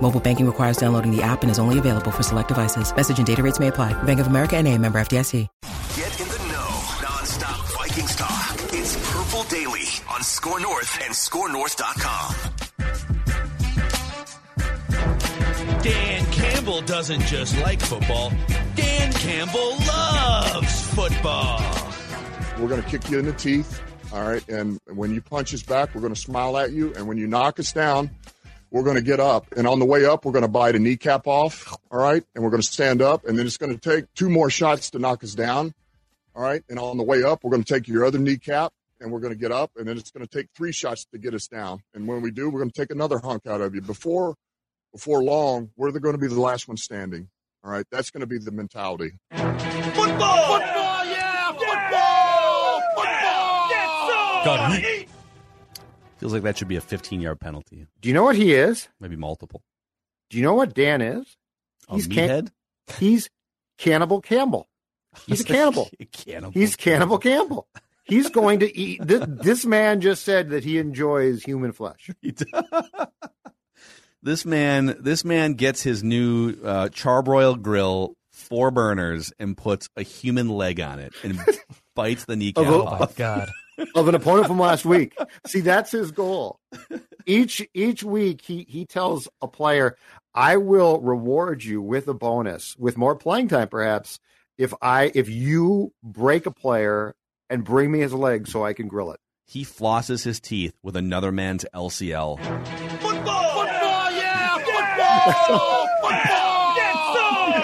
Mobile banking requires downloading the app and is only available for select devices. Message and data rates may apply. Bank of America and a member FDIC. Get in the know. Non-stop Vikings talk. It's Purple Daily on SKOR North and SKORNorth.com. Dan Campbell doesn't just like football. Dan Campbell loves football. We're going to kick you in the teeth. All right. And when you punch us back, we're going to smile at you. And when you knock us down, we're going to get up. And on the way up, we're going to bite a kneecap off. All right. And we're going to stand up. And then it's going to take two more shots to knock us down. All right. And on the way up, we're going to take your other kneecap and we're going to get up. And then it's going to take three shots to get us down. And when we do, we're going to take another hunk out of you. Before, before long, we're going to be the last one standing. All right. That's going to be the mentality. Football! Football, yeah! Football! Football! God, Feels like that should be a 15 yard penalty, Do you know what he is? maybe multiple. Do you know what Dan is? A He's can- meathead? He's Cannibal Campbell. He's a cannibal. Cannibal. He's Cannibal Campbell. He's going to eat. This, this man just said that he enjoys human flesh. this man, this man gets his new uh, charbroil grill, four burners, and puts a human leg on it and bites the kneecap Of a- off. God. of an opponent from last week. See, that's his goal. Each each week he he tells a player, I will reward you with a bonus, with more playing time perhaps, if I if you break a player and bring me his leg so I can grill it. He flosses his teeth with another man's LCL. Football! Football, yeah! Football! Football!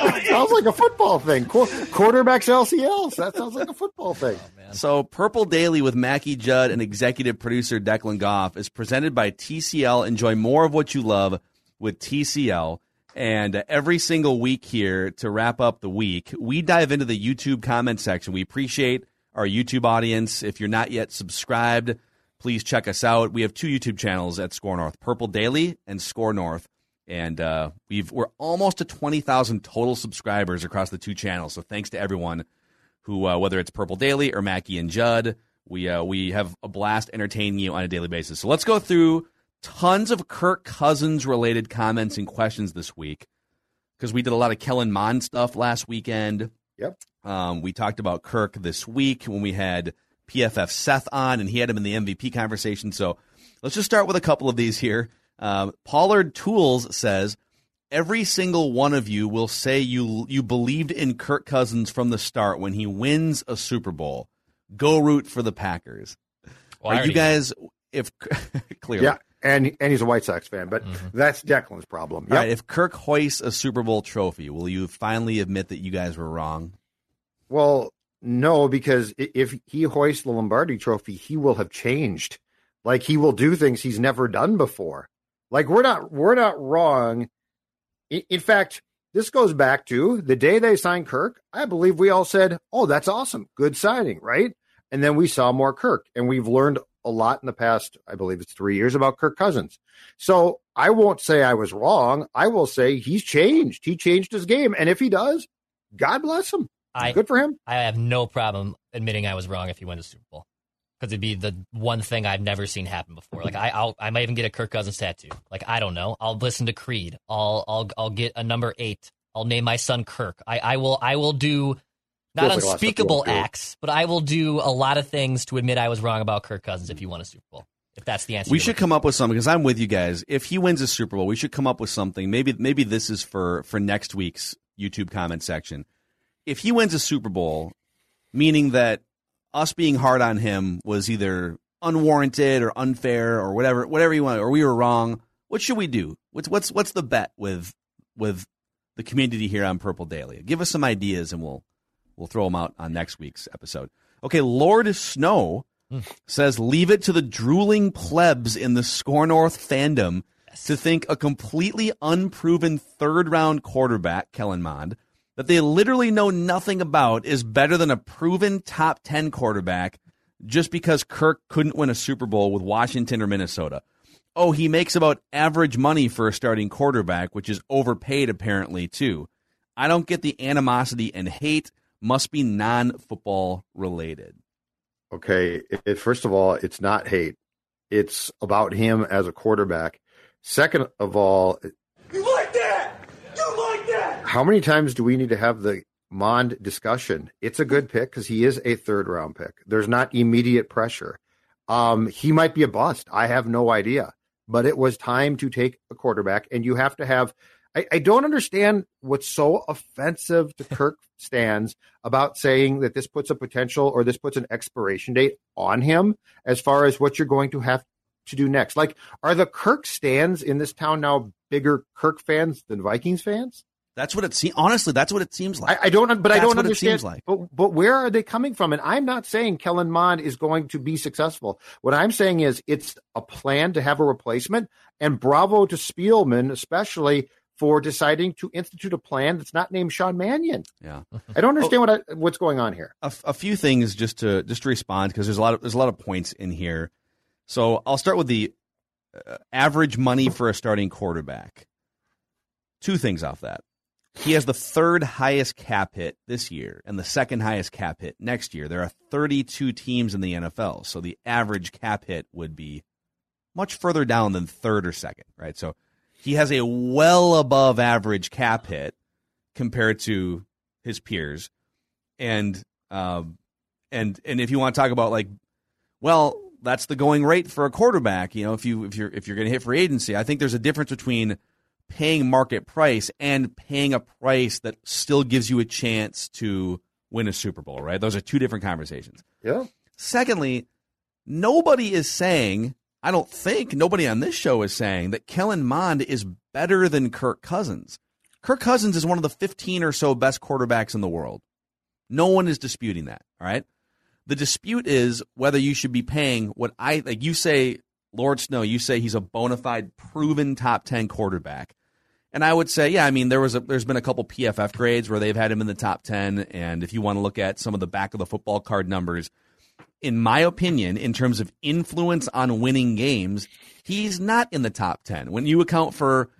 That sounds like a football thing. Qu- quarterbacks LCLs. That sounds like a football thing. So, Purple Daily with Mackey Judd and executive producer Declan Goff is presented by TCL. Enjoy more of what you love with TCL. And uh, every single week here to wrap up the week, we dive into the YouTube comment section. We appreciate our YouTube audience. If you're not yet subscribed, please check us out. We have two YouTube channels at SKOR North: Purple Daily and SKOR North. And uh, we've we're almost to twenty thousand total subscribers across the two channels. So thanks to everyone who, uh, whether it's Purple Daily or Mackey and Judd, we uh, we have a blast entertaining you on a daily basis. So let's go through tons of Kirk Cousins related comments and questions this week because we did a lot of Kellen Mond stuff last weekend. Yep. Um, we talked about Kirk this week when we had PFF Seth on, and he had him in the MVP conversation. So let's just start with a couple of these here. Um, Pollard Tools says every single one of you will say you you believed in Kirk Cousins from the start when he wins a Super Bowl. Go root for the Packers. Well, Are you guys? If clearly, Yeah, and and he's a White Sox fan, but that's Declan's problem. All Yep. right, if Kirk hoists a Super Bowl trophy, will you finally admit that you guys were wrong? Well, no, because if he hoists the Lombardi trophy, he will have changed. Like he will do things he's never done before. Like we're not we're not wrong. I- In fact, this goes back to the day they signed Kirk. I believe we all said, "Oh, that's awesome. Good signing," right? And then we saw more Kirk, and we've learned a lot in the past, I believe it's 3 years about Kirk Cousins. So, I won't say I was wrong. I will say he's changed. He changed his game, and if he does, God bless him. I Good for him. I have no problem admitting I was wrong if he wins the Super Bowl because it'd be the one thing I've never seen happen before. Like I, I'll, I might even get a Kirk Cousins tattoo. Like I don't know. I'll listen to Creed. I'll, I'll, I'll get a number eight. I'll name my son Kirk. I, I will, I will do not like a lot of stuff you unspeakable acts, but I will do a lot of things to admit I was wrong about Kirk Cousins if he won a Super Bowl. If that's the answer, We should come up with something because I'm with you guys. If he wins a Super Bowl, we should come up with something. Maybe maybe this is for for next week's YouTube comment section. If he wins a Super Bowl, meaning that us being hard on him was either unwarranted or unfair or whatever, whatever you want, or we were wrong. What should we do? What's what's what's the bet with with the community here on Purple Daily? Give us some ideas, and we'll we'll throw them out on next week's episode. Okay, Lord Snow hmm. says, "Leave it to the drooling plebs in the SKOR North fandom to think a completely unproven third round quarterback, Kellen Mond, that they literally know nothing about, is better than a proven top ten quarterback." Just because Kirk couldn't win a Super Bowl with Washington or Minnesota oh, he makes about average money for a starting quarterback, which is overpaid apparently too. I don't get the animosity and hate. Must be non football related. Okay, it, first of all, it's not hate. It's about him as a quarterback. Second of all, you like that? You like that? How many times do we need to have the Mond discussion? It's a good pick because he is a third round pick. There's not immediate pressure. Um, he might be a bust. I have no idea but it was time to take a quarterback, and you have to have. I, I don't understand what's so offensive to Kirk stands about saying that this puts a potential or this puts an expiration date on him as far as what you're going to have to do next. Like, are the Kirk stands in this town now bigger Kirk fans than Vikings fans? That's what it seems. Honestly, that's what it seems like. I, I don't, but that's I don't what understand. It seems like. But but where are they coming from? And I'm not saying Kellen Mond is going to be successful. What I'm saying is it's a plan to have a replacement. And bravo to Spielman, especially for deciding to institute a plan that's not named Sean Mannion. Yeah, I don't understand what I, what's going on here. A, a few things just to just to respond because there's a lot of there's a lot of points in here. So I'll start with the uh, average money for a starting quarterback. Two things off that. He has the third highest cap hit this year and the second highest cap hit next year. There are 32 teams in the NFL, so the average cap hit would be much further down than third or second, right? So he has a well above average cap hit compared to his peers, and um, and and if you want to talk about like, well, that's the going rate for a quarterback. You know, if you if you're if you're going to hit free agency, I think there's a difference between paying market price and paying a price that still gives you a chance to win a Super Bowl, right? Those are two different conversations. Yeah. Secondly, nobody is saying, I don't think nobody on this show is saying that Kellen Mond is better than Kirk Cousins. Kirk Cousins is one of the 15 or so best quarterbacks in the world. No one is disputing that, all right? The dispute is whether you should be paying what I like you say Lord Snow, you say he's a bona fide proven top 10 quarterback. And I would say, yeah, I mean, there was a, there's been a couple PFF grades where they've had him in the top 10. And if you want to look at some of the back of the football card numbers, in my opinion, in terms of influence on winning games, he's not in the top 10. When you account for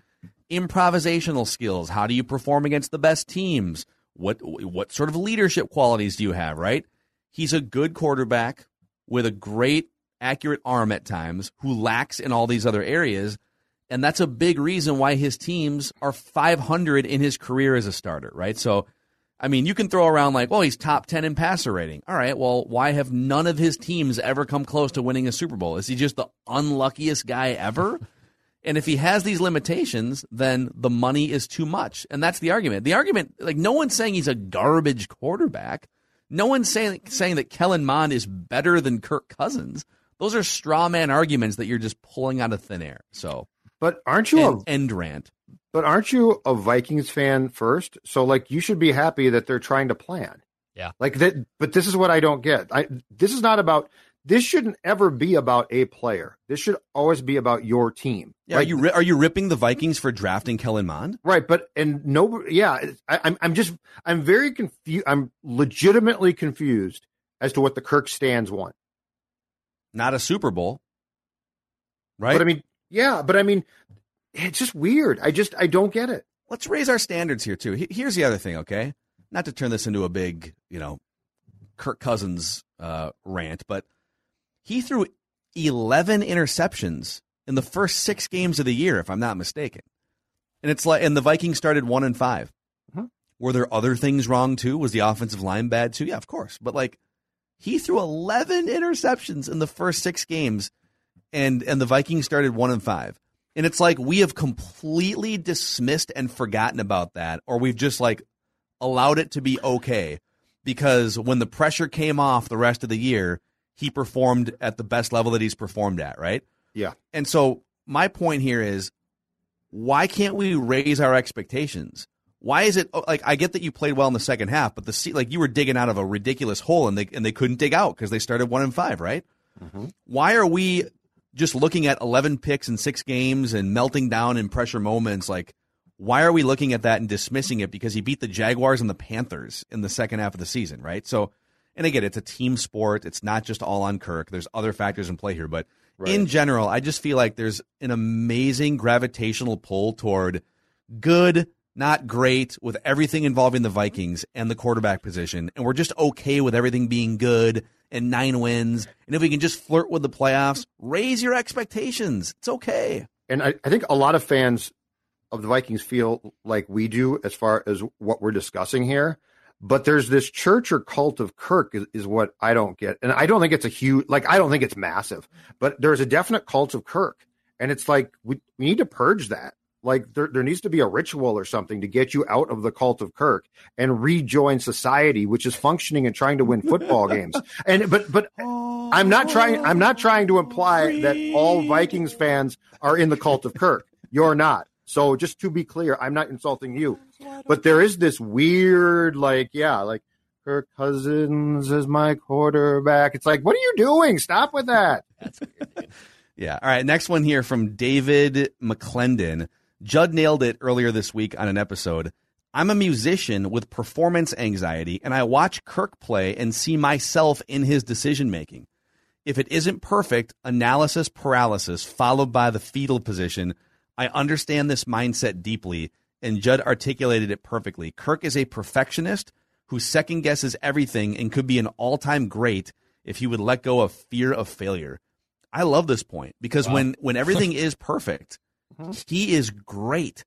improvisational skills, how do you perform against the best teams? What, what sort of leadership qualities do you have, right? He's a good quarterback with a great accurate arm at times who lacks in all these other areas and that's a big reason why his teams are 500 in his career as a starter, right? So, I mean, you can throw around like, well, he's top 10 in passer rating. All right, well, why have none of his teams ever come close to winning a Super Bowl? Is he just the unluckiest guy ever? and if he has these limitations, then the money is too much. And that's the argument. The argument, like, no one's saying he's a garbage quarterback. No one's saying, saying that Kellen Mond is better than Kirk Cousins. Those are straw man arguments that you're just pulling out of thin air. So, but aren't you end, a end rant? But aren't you a Vikings fan first? So like you should be happy that they're trying to plan. Yeah. Like that. But this is what I don't get. I this is not about. This shouldn't ever be about a player. This should always be about your team. Yeah, right? are you are you ripping the Vikings for drafting Kellen Mond? Right, but and no, yeah, I, I'm I'm just I'm very confused. I'm legitimately confused as to what the Kirk stands want. Not a Super Bowl, right? But I mean, yeah, but I mean, it's just weird. I just I don't get it. Let's raise our standards here too. Here's the other thing, okay? Not to turn this into a big, you know, Kirk Cousins uh, rant, but he threw 11 interceptions in the first six games of the year, if I'm not mistaken. And it's like, and the Vikings started one and 5 mm-hmm. Were there other things wrong too? Was the offensive line bad too? Yeah, of course. But like, he threw 11 interceptions in the first six games and and the Vikings started one and five. And it's like we have completely dismissed and forgotten about that, or we've just like allowed it to be okay. because when the pressure came off the rest of the year, he performed at the best level that he's performed at, right? Yeah. And so my point here is why can't we raise our expectations? Why is it oh, like I get that you played well in the second half, but the like you were digging out of a ridiculous hole and they and they couldn't dig out because they started one and five, right? Mm-hmm. Why are we just looking at eleven picks in six games and melting down in pressure moments? Like, why are we looking at that and dismissing it because he beat the Jaguars and the Panthers in the second half of the season, right? So, and again, it's a team sport. It's not just all on Kirk. There's other factors in play here, but right. in general, I just feel like there's an amazing gravitational pull toward good not great with everything involving the Vikings and the quarterback position, and we're just okay with everything being good and nine wins. And if we can just flirt with the playoffs, raise your expectations. It's okay. And I, I think a lot of fans of the Vikings feel like we do as far as what we're discussing here. But there's this church or cult of Kirk is, is what I don't get. And I don't think it's a huge, like, I don't think it's massive, but there's a definite cult of Kirk. And it's like, we, we need to purge that like there, there needs to be a ritual or something to get you out of the cult of Kirk and rejoin society, which is functioning and trying to win football games. And but but I'm not trying I'm not trying to imply that all Vikings fans are in the cult of Kirk. You're not. So just to be clear, I'm not insulting you. But there is this weird, like, yeah, like Kirk Cousins is my quarterback. It's like, what are you doing? Stop with that. That's weird. yeah. All right. Next one here from David McClendon. Judd nailed it earlier this week on an episode. I'm a musician with performance anxiety, and I watch Kirk play and see myself in his decision making. If it isn't perfect, analysis paralysis followed by the fetal position. I understand this mindset deeply, and Judd articulated it perfectly. Kirk is a perfectionist who second guesses everything and could be an all time great if he would let go of fear of failure. I love this point because wow. when, when everything is perfect. He is great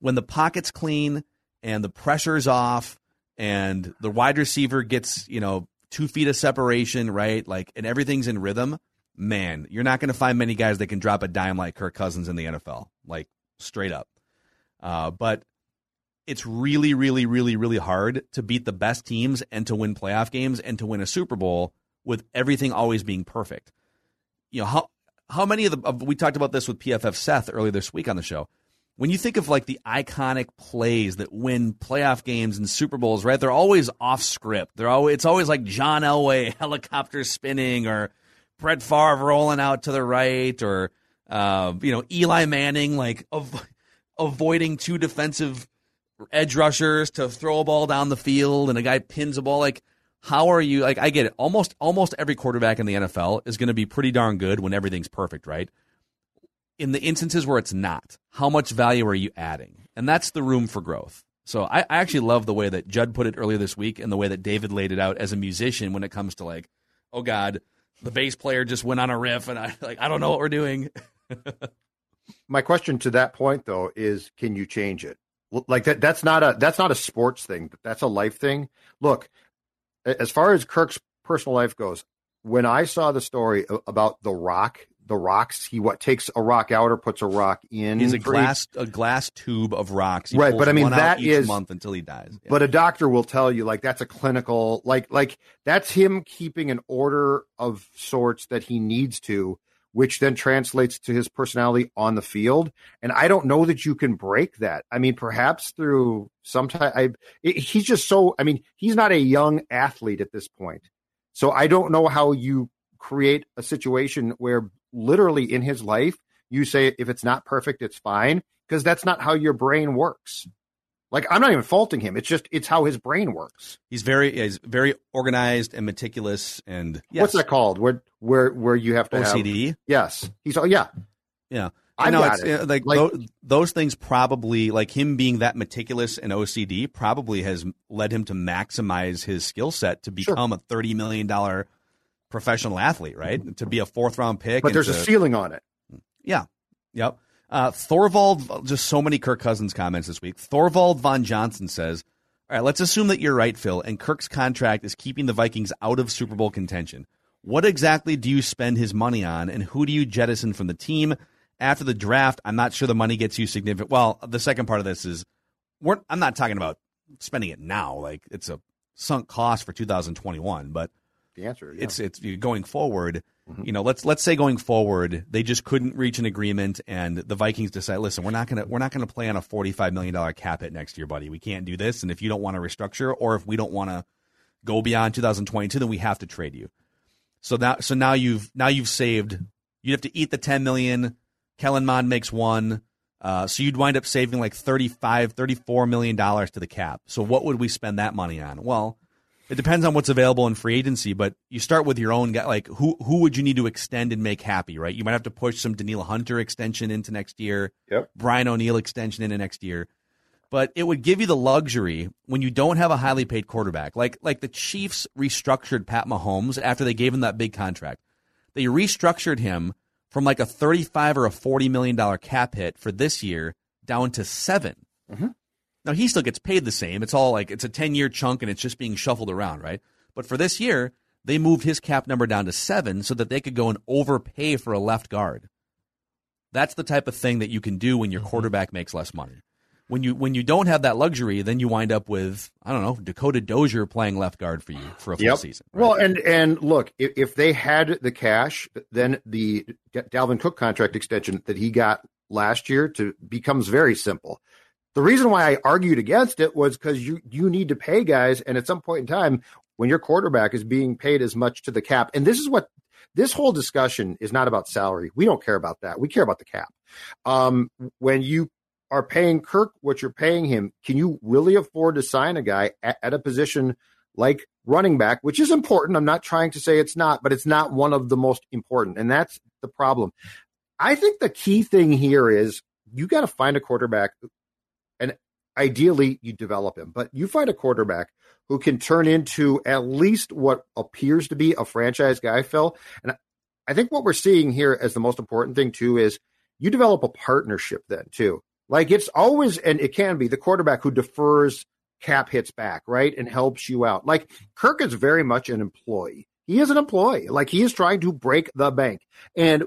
when the pocket's clean and the pressure's off and the wide receiver gets, you know, two feet of separation, right? Like, and everything's in rhythm. Man, you're not going to find many guys that can drop a dime like Kirk Cousins in the NFL, like straight up. Uh, but it's really, really, really, really hard to beat the best teams and to win playoff games and to win a Super Bowl with everything always being perfect. You know, how how many of the of, we talked about this with PFF Seth earlier this week on the show. When you think of like the iconic plays that win playoff games and Super Bowls, right? They're always off script. They're always it's always like John Elway helicopter spinning or Brett Favre rolling out to the right or uh, you know Eli Manning like av- avoiding two defensive edge rushers to throw a ball down the field and a guy pins a ball like how are you like I get it. Almost almost every quarterback in the NFL is going to be pretty darn good when everything's perfect, right? In the instances where it's not, how much value are you adding? And that's the room for growth. So I, I actually love the way that Judd put it earlier this week and the way that David laid it out as a musician when it comes to like, oh God, the bass player just went on a riff and I like I don't know what we're doing. My question to that point though is can you change it? Like that that's not a that's not a sports thing, that's a life thing. Look, as far as Kirk's personal life goes, when I saw the story about the rock, the rocks, he what takes a rock out or puts a rock in. He's a glass a glass tube of rocks. He right, but I mean that is month until he dies. Yeah. But a doctor will tell you like that's a clinical like like that's him keeping an order of sorts that he needs to which then translates to his personality on the field. And I don't know that you can break that. I mean, perhaps through some time. I, he's just so. I mean, he's not a young athlete at this point, so I don't know how you create a situation where literally in his life you say if it's not perfect, it's fine because that's not how your brain works. Like I'm not even faulting him. It's just it's how his brain works. He's very he's very organized and meticulous and yes. what's that called? Where where where you have to OCD? Have, yes. He's oh yeah. Yeah. I know it's it. Uh, like, like those, those things probably like him being that meticulous and OCD probably has led him to maximize his skill set to become sure. a 30 million dollar professional athlete, right? To be a fourth round pick. But there's to, a ceiling on it. Yeah. Yep. Uh, Thorvald, just so many Kirk Cousins comments this week. Thorvald Von Johnson says, All right, let's assume that you're right, Phil, and Kirk's contract is keeping the Vikings out of Super Bowl contention. What exactly do you spend his money on, and who do you jettison from the team? After the draft, I'm not sure the money gets you significant. Well, the second part of this is we're, I'm not talking about spending it now. Like, it's a sunk cost for 2021, but The answer, yeah. it's it's going forward. You know, let's let's say going forward, they just couldn't reach an agreement, and the Vikings decide, listen, we're not gonna we're not gonna play on a forty five million dollar cap hit next year, buddy. We can't do this, and if you don't want to restructure, or if we don't want to go beyond 2022, then we have to trade you. So now, so now you've now you've saved. You have to eat the 10 million. Kellen Mond makes one. Uh, so you'd wind up saving like 35, 34 million dollars to the cap. So what would we spend that money on? Well, it depends on what's available in free agency, but you start with your own guy. Like who who would you need to extend and make happy, right? You might have to push some Danielle Hunter extension into next year. Yep. Brian O'Neill extension into next year. But it would give you the luxury when you don't have a highly paid quarterback. Like like the Chiefs restructured Pat Mahomes after they gave him that big contract. They restructured him from like a 35 or a 40 million dollar cap hit for this year down to 7. Mm-hmm. Now he still gets paid the same. It's all like it's a 10 year chunk and it's just being shuffled around, right? But for this year, they moved his cap number down to 7 so that they could go and overpay for a left guard. That's the type of thing that you can do when your mm-hmm. quarterback makes less money. When you when you don't have that luxury, then you wind up with I don't know Dakota Dozier playing left guard for you for a full Yep. season. Well, and and look, if, if they had the cash, then the D- Dalvin Cook contract extension that he got last year to becomes very simple. The reason why I argued against it was because you you need to pay guys, and at some point in time, when your quarterback is being paid as much to the cap, and this is what this whole discussion is not about salary. We don't care about that. We care about the cap. Um, when you are paying Kirk what you're paying him, can you really afford to sign a guy at, at a position like running back, which is important? I'm not trying to say it's not, but it's not one of the most important, and that's the problem. I think the key thing here is you got to find a quarterback, ideally you develop him, but you find a quarterback who can turn into at least what appears to be a franchise guy, Phil. And I think what we're seeing here as the most important thing too is you develop a partnership then too. Like it's always, and it can be the quarterback who defers cap hits back, right? And helps you out. Like Kirk is very much an employee. He is an employee. Like he is trying to break the bank. And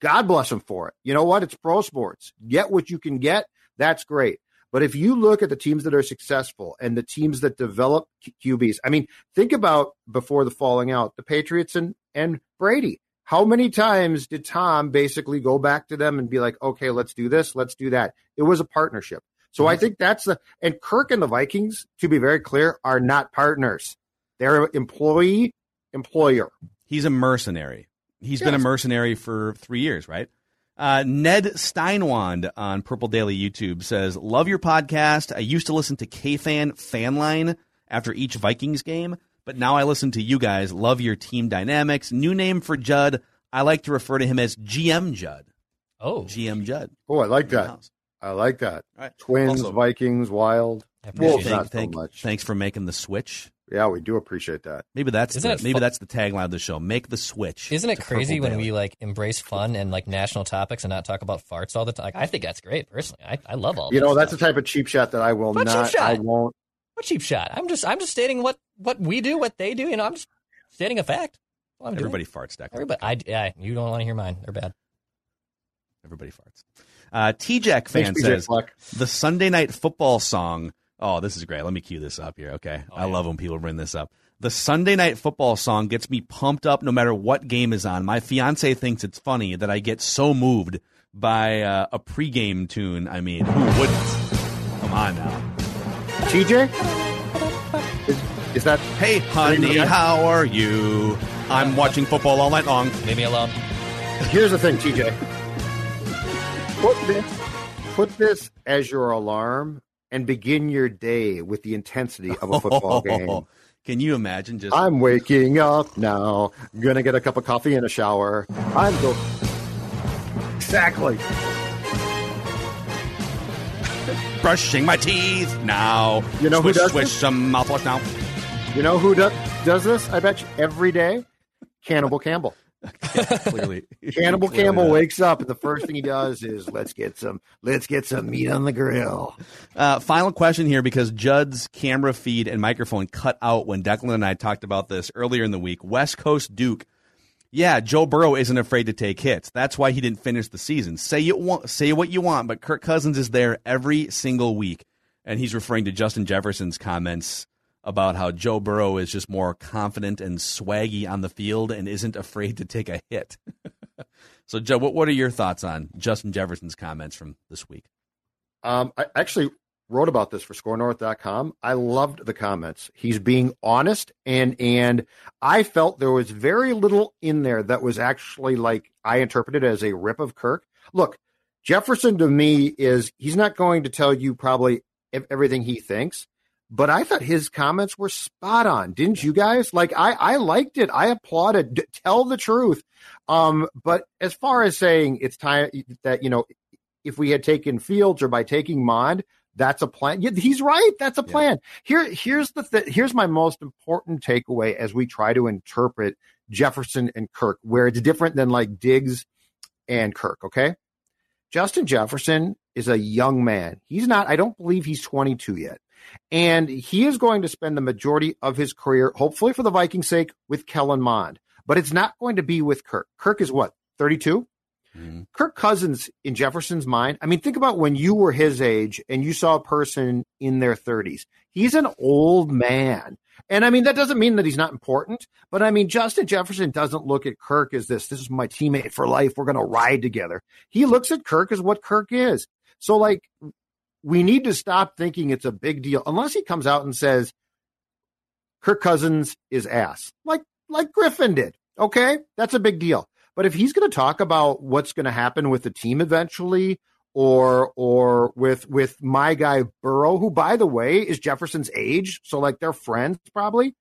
God bless him for it. You know what? It's pro sports. Get what you can get. That's great. But if you look at the teams that are successful and the teams that develop QBs, I mean, think about before the falling out, the Patriots and, and Brady. How many times did Tom basically go back to them and be like, okay, let's do this, let's do that? It was a partnership. So I mm-hmm. think that's the, and Kirk and the Vikings, to be very clear, are not partners. They're employee, employer. He's a mercenary. He's been a mercenary for three years, right? Uh, Ned Steinwand on Purple Daily YouTube says, "Love your podcast. I used to listen to KFan Fanline after each Vikings game, but now I listen to you guys. Love your team dynamics. New name for Judd. I like to refer to him as GM Judd. Oh, GM Judd. Oh, I like that. I like that. All right. Twins, Also- Vikings, Wild. I appreciate Wolves, not Thank, so much. Thanks for making the switch. Yeah, we do appreciate that. Maybe that's Isn't the, maybe fu- that's the tagline of the show. Make the switch. Isn't it crazy Purple when we like embrace fun and like national topics and not talk about farts all the time? Like, I think that's great personally. I, I love all. You that know, that's the type of cheap shot that I will What cheap not. shot? I won't. what cheap shot. I'm just I'm just stating what what we do, what they do. You know, I'm just stating a fact. Well, I'm doing. everybody farts. Declan. Everybody. I, yeah, you don't want to hear mine. They're bad. Everybody farts. Uh, T-Jack fan Thanks, says the Sunday night football song. Oh, this is great. Let me cue this up here. Okay, Oh, I yeah. love when people bring this up. The Sunday night football song gets me pumped up no matter what game is on. My fiance thinks it's funny that I get so moved by uh, a pregame tune. I mean, who wouldn't? Come on now. TJ, is, is that? Hey, honey, how are you? I'm watching football all night long. Leave me alone. Here's the thing, TJ. Put this, put this as your alarm and begin your day with the intensity of a football game. Can you imagine just I'm waking up now. Gonna get a cup of coffee and a shower. I'm go. Exactly. brushing my teeth now? You know who does swish this? some mouthwash now. You know who does does this? I bet you every day. Cannibal Campbell. Clearly, Cannibal Clearly Campbell not. wakes up and the first thing he does is let's get some let's get some meat on the grill. Uh, final question here because Judd's camera feed and microphone cut out when Declan and I talked about this earlier in the week. West Coast Duke. Yeah, Joe Burrow isn't afraid to take hits. That's why he didn't finish the season. Say you want, say what you want, but Kirk Cousins is there every single week, and he's referring to Justin Jefferson's comments about how Joe Burrow is just more confident and swaggy on the field and isn't afraid to take a hit. so, Joe, what, what are your thoughts on Justin Jefferson's comments from this week? Um, I actually wrote about this for skornorth.com. I loved the comments. He's being honest and and I felt there was very little in there that was actually like I interpreted as a rip of Kirk. Look, Jefferson to me is he's not going to tell you probably everything he thinks, but I thought his comments were spot on. Didn't you guys? Like I I liked it. I applauded. D- tell the truth. Um but as far as saying it's time that you know if we had taken Fields or by taking Mond, that's a plan. Yeah, he's right. That's a plan. Yeah. Here, here's the th- here's my most important takeaway as we try to interpret Jefferson and Kirk, where it's different than like Diggs and Kirk. Okay, Justin Jefferson is a young man. He's not. I don't believe he's 22 yet, and he is going to spend the majority of his career, hopefully for the Vikings' sake, with Kellen Mond. But it's not going to be with Kirk. Kirk is what 32. Mm-hmm. Kirk Cousins in Jefferson's mind, I mean, think about when you were his age and you saw a person in their 30s. He's an old man. And I mean, that doesn't mean that he's not important, but I mean, Justin Jefferson doesn't look at Kirk as this. This is my teammate for life. We're going to ride together. He looks at Kirk as what Kirk is. So, like, we need to stop thinking it's a big deal unless he comes out and says, Kirk Cousins is ass, like, like Griffen did. Okay. That's a big deal. But if he's going to talk about what's going to happen with the team eventually, or or with with my guy Burrow, who by the way is Jefferson's age, so like they're friends probably.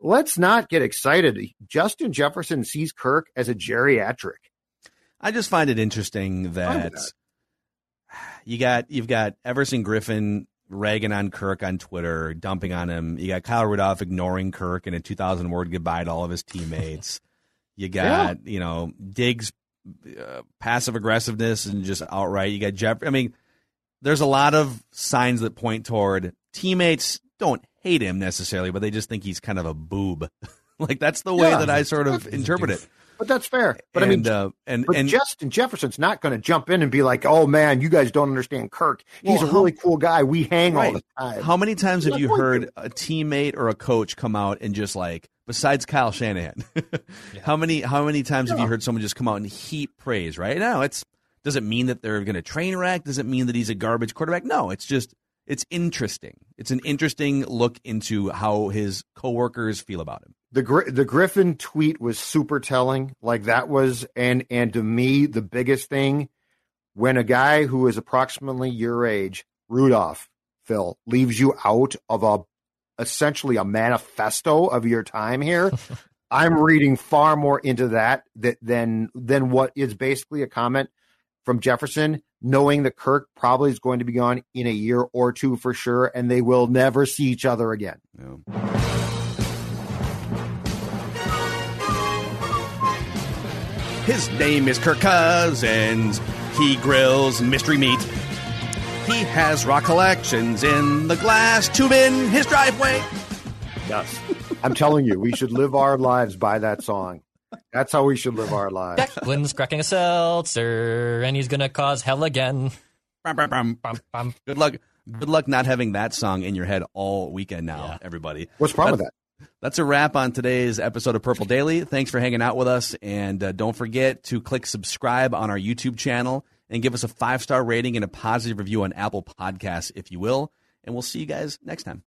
Let's not get excited. Justin Jefferson sees Kirk as a geriatric. I just find it interesting that, that. You got you've got Everson Griffen ragging on Kirk on Twitter, dumping on him. You got Kyle Rudolph ignoring Kirk in a 2,000 word goodbye to all of his teammates. You got yeah. you know Diggs uh, passive aggressiveness and just outright. You got Jeff. I mean, there's a lot of signs that point toward teammates don't hate him necessarily, but they just think he's kind of a boob. like that's the way yeah, that I sort of interpret it. But that's fair. But and, I mean, uh, and but and Justin Jefferson's not going to jump in and be like, "Oh man, you guys don't understand Kirk. He's well, a really cool guy. We hang right. all the time." How many times have you heard a teammate or a coach come out and just like, besides Kyle Shanahan, yeah. how many how many times yeah. have you heard someone just come out and heap praise? Right now, it's does it mean that they're going to train wreck? Does it mean that he's a garbage quarterback? No, it's just it's interesting. It's an interesting look into how his coworkers feel about him. The the Griffen tweet was super telling. Like that was and and to me the biggest thing when a guy who is approximately your age, Rudolph, Phil, leaves you out of a essentially a manifesto of your time here. I'm reading far more into that, that than than what is basically a comment from Jefferson, knowing that Kirk probably is going to be gone in a year or two for sure, and they will never see each other again. His name is Kirk Cousins. He grills mystery meat. He has rock collections in the glass tube in his driveway. Yes. I'm telling you, we should live our lives by that song. That's how we should live our lives. Declan's cracking a seltzer, and he's gonna cause hell again. Good luck. Good luck not having that song in your head all weekend now, yeah. everybody. What's the problem with that? That's a wrap on today's episode of Purple Daily. Thanks for hanging out with us, and uh, don't forget to click subscribe on our YouTube channel and give us a five star rating and a positive review on Apple Podcasts, if you will. And we'll see you guys next time.